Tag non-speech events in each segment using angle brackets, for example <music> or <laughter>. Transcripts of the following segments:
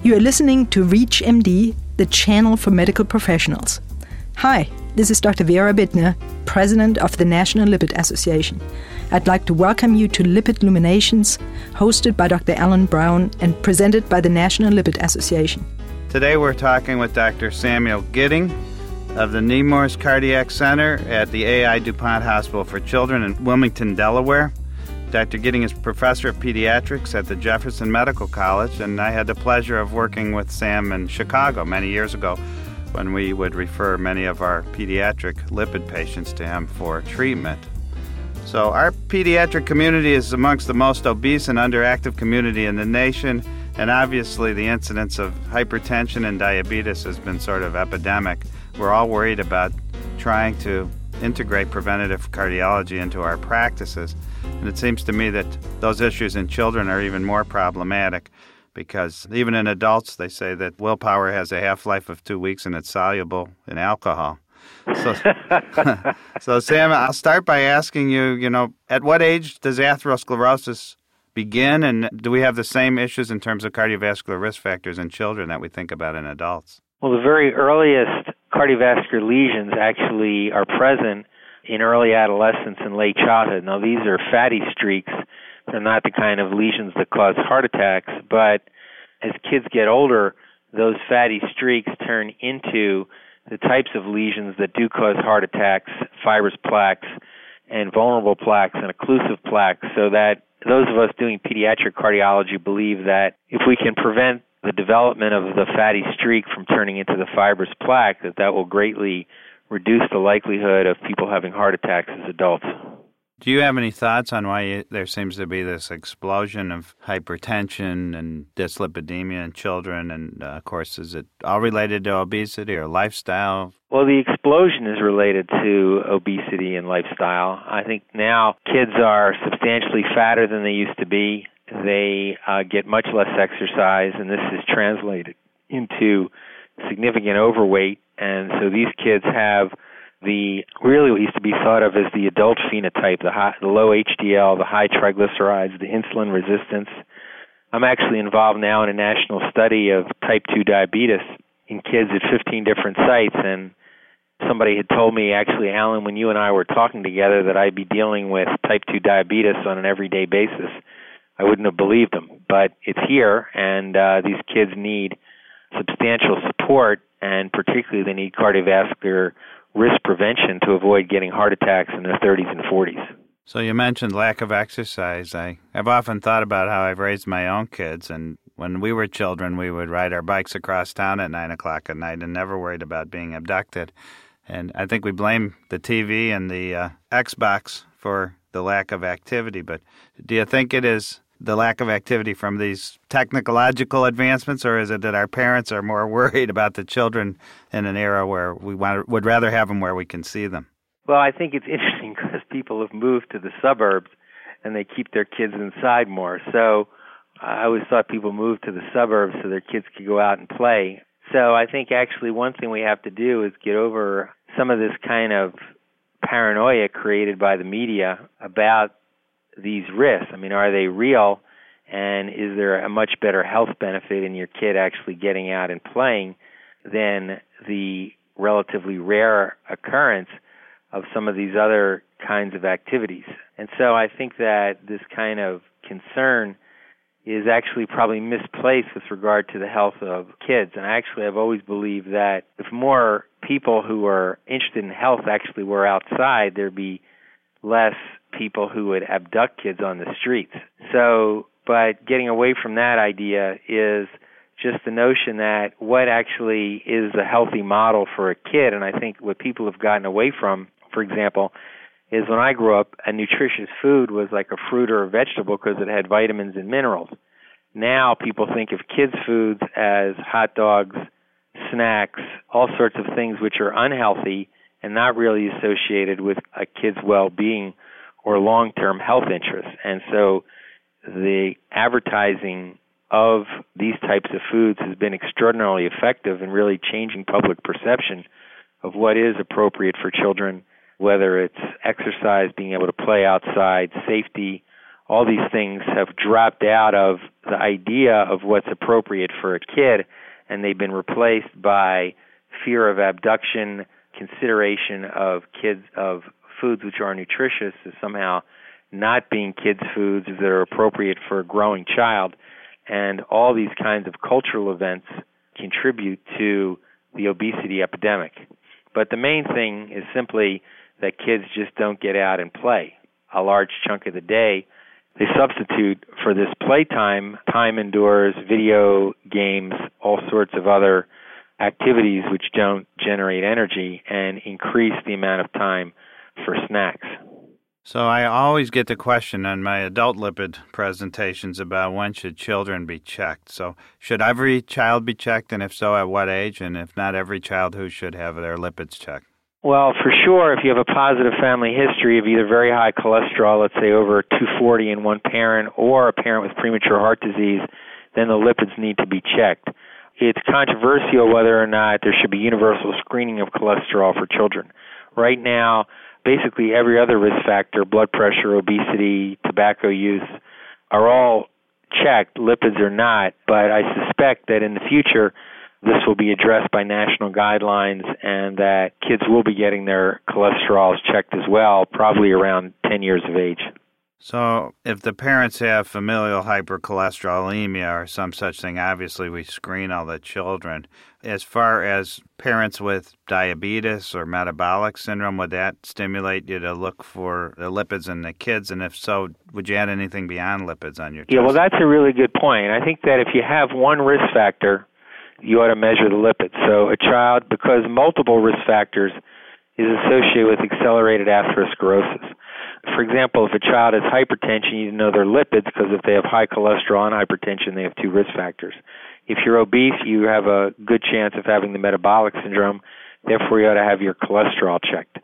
You are listening to ReachMD, the channel for medical professionals. Hi, this is Dr. Vera Bittner, President of the National Lipid Association. I'd like to welcome you to Lipid Luminations, hosted by Dr. Alan Brown and presented by the National Lipid Association. Today we're talking with Dr. Samuel Gidding of the Nemours Cardiac Center at the AI DuPont Hospital for Children in Wilmington, Delaware. Dr. Gidding is professor of pediatrics at the Jefferson Medical College, and I had the pleasure of working with Sam in Chicago many years ago when we would refer many of our pediatric lipid patients to him for treatment. So, our pediatric community is amongst the most obese and underactive community in the nation, and obviously, the incidence of hypertension and diabetes has been sort of epidemic. We're all worried about trying to integrate preventative cardiology into our practices, and it seems to me that those issues in children are even more problematic because even in adults, they say that willpower has a half life of two weeks and it's soluble in alcohol. So, <laughs> so, Sam, I'll start by asking you, you know, at what age does atherosclerosis begin, and do we have the same issues in terms of cardiovascular risk factors in children that we think about in adults? Well, the very earliest cardiovascular lesions actually are present in early adolescence and late childhood. Now, these are fatty streaks they're not the kind of lesions that cause heart attacks, but as kids get older, those fatty streaks turn into the types of lesions that do cause heart attacks, fibrous plaques, and vulnerable plaques and occlusive plaques, so that those of us doing pediatric cardiology believe that if we can prevent the development of the fatty streak from turning into the fibrous plaque, that that will greatly reduce the likelihood of people having heart attacks as adults. Do you have any thoughts on why there seems to be this explosion of hypertension and dyslipidemia in children? And uh, of course, is it all related to obesity or lifestyle? Well, the explosion is related to obesity and lifestyle. I think now kids are substantially fatter than they used to be. They uh, get much less exercise, and this is translated into significant overweight. And so these kids have the really what used to be thought of as the adult phenotype, the, high, the low HDL, the high triglycerides, the insulin resistance. I'm actually involved now in a national study of type 2 diabetes in kids at 15 different sites and somebody had told me actually Alan when you and I were talking together that I'd be dealing with type 2 diabetes on an everyday basis. I wouldn't have believed them, but it's here and uh these kids need substantial support and particularly they need cardiovascular risk prevention to avoid getting heart attacks in their 30s and 40s. So you mentioned lack of exercise. I, I've often thought about how I've raised my own kids, and when we were children, we would ride our bikes across town at nine o'clock at night and never worried about being abducted. And I think we blame the TV and the uh, Xbox for the lack of activity. But do you think it is the lack of activity from these technological advancements, or is it that our parents are more <laughs> worried about the children in an era where we want, would rather have them where we can see them? Well, I think it's <laughs> interesting because people have moved to the suburbs and they keep their kids inside more. So I always thought people moved to the suburbs so their kids could go out and play. So I think actually one thing we have to do is get over some of this kind of paranoia created by the media about these risks? I mean, are they real? And is there a much better health benefit in your kid actually getting out and playing than the relatively rare occurrence of some of these other kinds of activities? And so I think that this kind of concern is actually probably misplaced with regard to the health of kids. And actually, I've always believed that if more people who are interested in health actually were outside, there'd be less people who would abduct kids on the streets. So, but getting away from that idea is just the notion that what actually is a healthy model for a kid, and I think what people have gotten away from, for example, is when I grew up, a nutritious food was like a fruit or a vegetable because it had vitamins and minerals. Now people think of kids' foods as hot dogs, snacks, all sorts of things which are unhealthy and not really associated with a kid's well-being or long-term health interests. And so the advertising of these types of foods has been extraordinarily effective in really changing public perception of what is appropriate for children, whether it's exercise, being able to play outside, safety, all these things have dropped out of the idea of what's appropriate for a kid, and they've been replaced by fear of abduction, consideration of kids of foods which are nutritious as somehow not being kids' foods that are appropriate for a growing child, and all these kinds of cultural events contribute to the obesity epidemic. But the main thing is simply that kids just don't get out and play a large chunk of the day. They substitute for this playtime time indoors, video games, all sorts of other activities which don't generate energy and increase the amount of time for snacks. So I always get the question on my adult lipid presentations about when should children be checked. So should every child be checked, and if so, at what age? And if not every child, who should have their lipids checked? Well, for sure, if you have a positive family history of either very high cholesterol, let's say over 240 in one parent, or a parent with premature heart disease, then the lipids need to be checked. It's controversial whether or not there should be universal screening of cholesterol for children. Right now, basically every other risk factor, blood pressure, obesity, tobacco use, are all checked. Lipids are not, but I suspect that in the future this will be addressed by national guidelines and that kids will be getting their cholesterols checked as well, probably around 10 years of age. So, if the parents have familial hypercholesterolemia or some such thing, obviously we screen all the children. As far as parents with diabetes or metabolic syndrome, would that stimulate you to look for the lipids in the kids? And if so, would you add anything beyond lipids on your test? Yeah, well, that's a really good point. I think that if you have one risk factor, you ought to measure the lipids. So, a child, because multiple risk factors, is associated with accelerated atherosclerosis for example, if a child has hypertension, you know their lipids because if they have high cholesterol and hypertension, they have two risk factors. If you're obese, you have a good chance of having the metabolic syndrome. Therefore, you ought to have your cholesterol checked.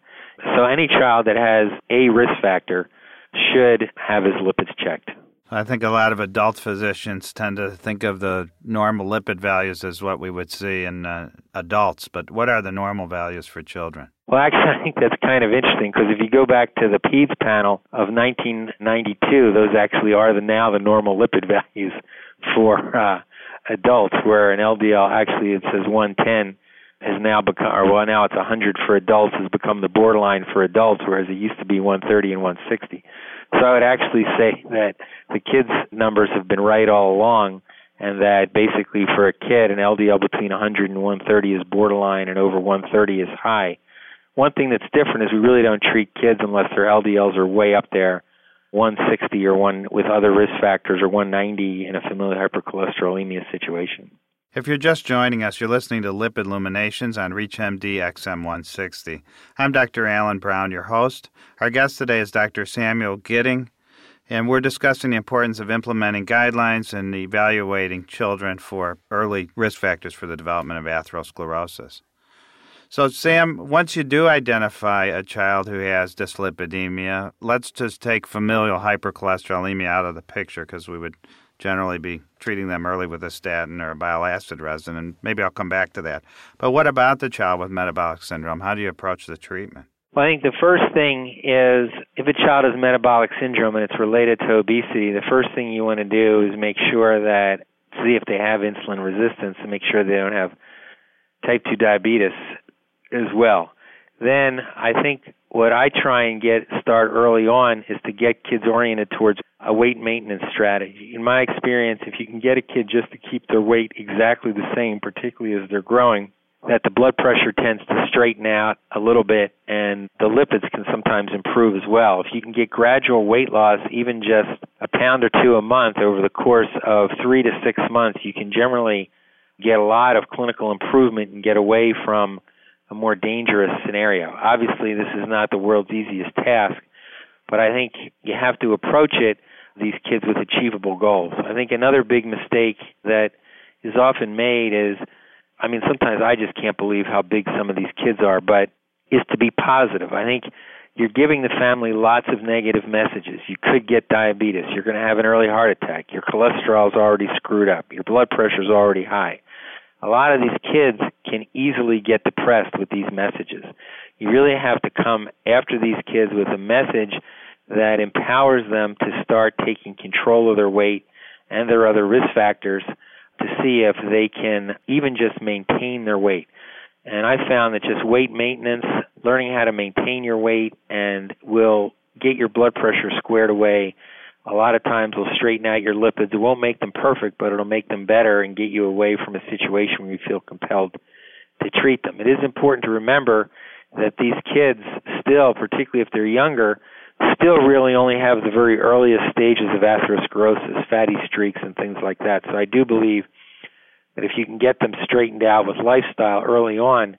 So, any child that has a risk factor should have his lipids checked. I think a lot of adult physicians tend to think of the normal lipid values as what we would see in uh, adults, but what are the normal values for children? Well, actually, <laughs> I think that's kind of interesting because if you go back to the PEDS panel of 1992, those actually are the now the normal lipid <laughs> values for uh, adults, where an LDL actually it says 110 has now become, or well, now it's 100 for adults has become the borderline for adults, whereas it used to be 130 and 160. So I would actually say that the kids' numbers have been right all along, and that basically for a kid, an LDL between 100 and 130 is borderline, and over 130 is high. One thing that's different is we really don't treat kids unless their LDLs are way up there, 160 or one with other risk factors, or 190 in a familial hypercholesterolemia situation. If you're just joining us, you're listening to Lipid Illuminations on ReachMD XM160. I'm Dr. Alan Brown, your host. Our guest today is Dr. Samuel Gidding, and we're discussing the importance of implementing guidelines and evaluating children for early risk factors for the development of atherosclerosis. So, Sam, once you do identify a child who has dyslipidemia, let's just take familial hypercholesterolemia out of the picture because we would generally be treating them early with a statin or a bile acid resin, and maybe I'll come back to that. But what about the child with metabolic syndrome? How do you approach the treatment? Well, I think the first thing is if a child has metabolic syndrome and it's related to obesity, the first thing you want to do is make sure that see if they have insulin resistance and make sure they don't have type 2 diabetes as well. Then I think what I try and get start early on is to get kids oriented towards a weight maintenance strategy. In my experience, if you can get a kid just to keep their weight exactly the same, particularly as they're growing, that the blood pressure tends to straighten out a little bit and the lipids can sometimes improve as well. If you can get gradual weight loss, even just a pound or two a month over the course of three to six months, you can generally get a lot of clinical improvement and get away from a more dangerous scenario. Obviously, this is not the world's easiest task, but I think you have to approach it these kids with achievable goals. I think another big mistake that is often made is I mean sometimes I just can't believe how big some of these kids are, but is to be positive. I think you're giving the family lots of negative messages. You could get diabetes. You're going to have an early heart attack. Your cholesterol is already screwed up. Your blood pressure is already high a lot of these kids can easily get depressed with these messages. You really have to come after these kids with a message that empowers them to start taking control of their weight and their other risk factors to see if they can even just maintain their weight. And I found that just weight maintenance, learning how to maintain your weight, and will get your blood pressure squared away. A lot of times will straighten out your lipids. It won't make them perfect, but it'll make them better and get you away from a situation where you feel compelled to treat them. It is important to remember that these kids still, particularly if they're younger, still really only have the very earliest stages of atherosclerosis, fatty streaks, and things like that. So I do believe that if you can get them straightened out with lifestyle early on,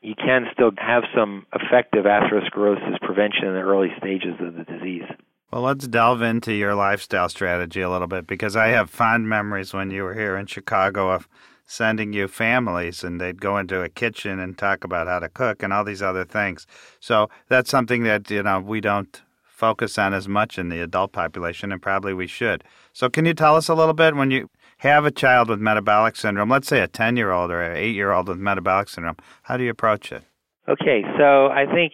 you can still have some effective atherosclerosis prevention in the early stages of the disease. Well, let's delve into your lifestyle strategy a little bit because I have fond memories when you were here in Chicago of sending you families and they'd go into a kitchen and talk about how to cook and all these other things. So that's something that, you know, we don't focus on as much in the adult population and probably we should. So can you tell us a little bit when you have a child with metabolic syndrome, let's say a 10 year old or an 8 year old with metabolic syndrome, how do you approach it? Okay, so I think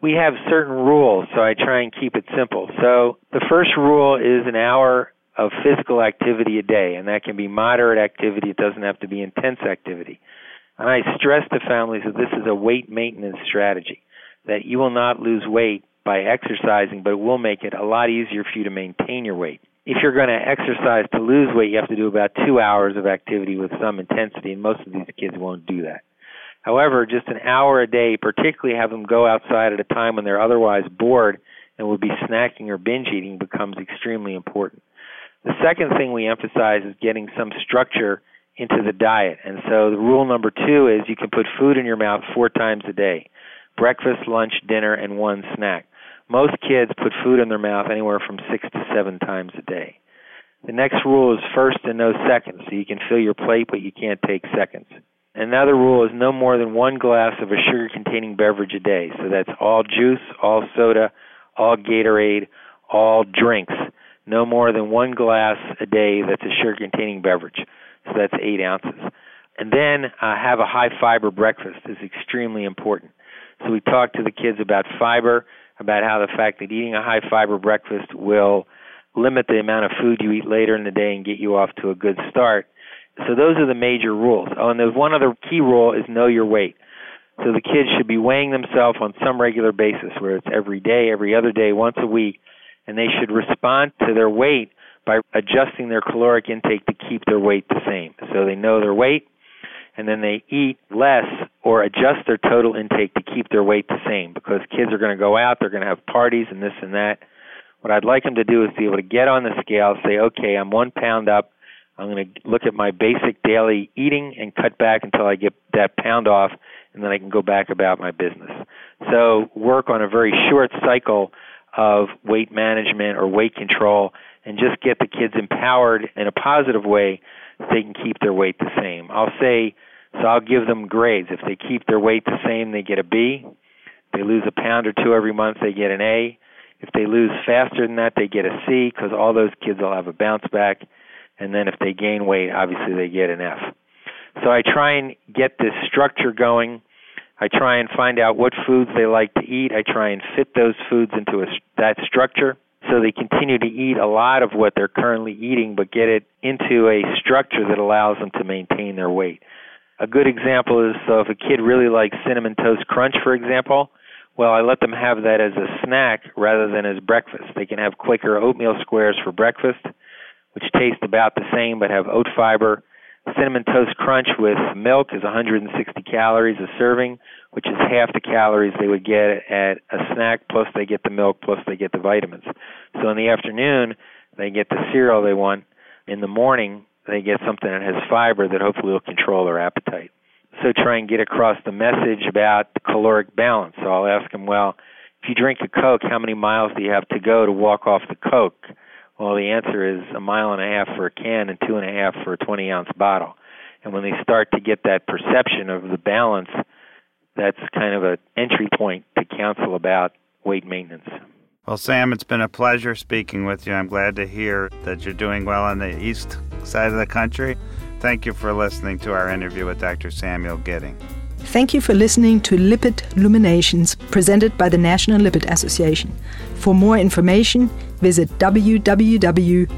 we have certain rules, so I try and keep it simple. So the first rule is an hour of physical activity a day, and that can be moderate activity, it doesn't have to be intense activity. And I stress to families that this is a weight maintenance strategy, that you will not lose weight by exercising, but it will make it a lot easier for you to maintain your weight if you're going to exercise to lose weight, you have to do about two hours of activity with some intensity, and most of these kids won't do that. However, just an hour a day, particularly have them go outside at a time when they're otherwise bored and would be snacking or binge eating, becomes extremely important. The second thing we emphasize is getting some structure into the diet. And so the rule number two is you can put food in your mouth four times a day breakfast, lunch, dinner, and one snack. Most kids put food in their mouth anywhere from six to seven times a day. The next rule is first and no seconds, so you can fill your plate, but you can't take seconds. Another rule is no more than one glass of a sugar containing beverage a day. So that's all juice, all soda, all Gatorade, all drinks. No more than one glass a day that's a sugar containing beverage. So that's eight ounces. And then uh, have a high fiber breakfast is extremely important. So we talk to the kids about fiber about how the fact that eating a high fiber breakfast will limit the amount of food you eat later in the day and get you off to a good start. So those are the major rules. Oh, and there's one other key rule is know your weight. So the kids should be weighing themselves on some regular basis, where it's every day, every other day, once a week, and they should respond to their weight by adjusting their caloric intake to keep their weight the same. So they know their weight, and then they eat less or adjust their total intake to keep their weight the same because kids are going to go out, they're going to have parties and this and that. What I'd like them to do is be able to get on the scale, say, okay, I'm one pound up. I'm going to look at my basic daily eating and cut back until I get that pound off, and then I can go back about my business. So work on a very short cycle of weight management or weight control and just get the kids empowered in a positive way so they can keep their weight the same. I'll say so I'll give them grades. If they keep their weight the same, they get a B. They lose a pound or two every month, they get an A. If they lose faster than that, they get a C because all those kids will have a bounce back. And then if they gain weight, obviously they get an F. So I try and get this structure going. I try and find out what foods they like to eat. I try and fit those foods into a, that structure so they continue to eat a lot of what they're currently eating, but get it into a structure that allows them to maintain their weight. A good example is so if a kid really likes cinnamon toast crunch, for example, well, I let them have that as a snack rather than as breakfast. They can have Quaker oatmeal squares for breakfast, which taste about the same but have oat fiber. Cinnamon toast crunch with milk is 160 calories a serving, which is half the calories they would get at a snack, plus they get the milk, plus they get the vitamins. So in the afternoon, they get the cereal they want. In the morning, they get something that has fiber that hopefully will control their appetite. So try and get across the message about the caloric balance. So I'll ask them, well, if you drink a Coke, how many miles do you have to go to walk off the Coke? Well, the answer is a mile and a half for a can and two and a half for a 20 ounce bottle. And when they start to get that perception of the balance, that's kind of an entry point to counsel about weight maintenance. Well, Sam, it's been a pleasure speaking with you. I'm glad to hear that you're doing well on the east side of the country. Thank you for listening to our interview with Dr. Samuel Gidding. Thank you for listening to Lipid Luminations presented by the National Lipid Association. For more information, visit www.lipid.org.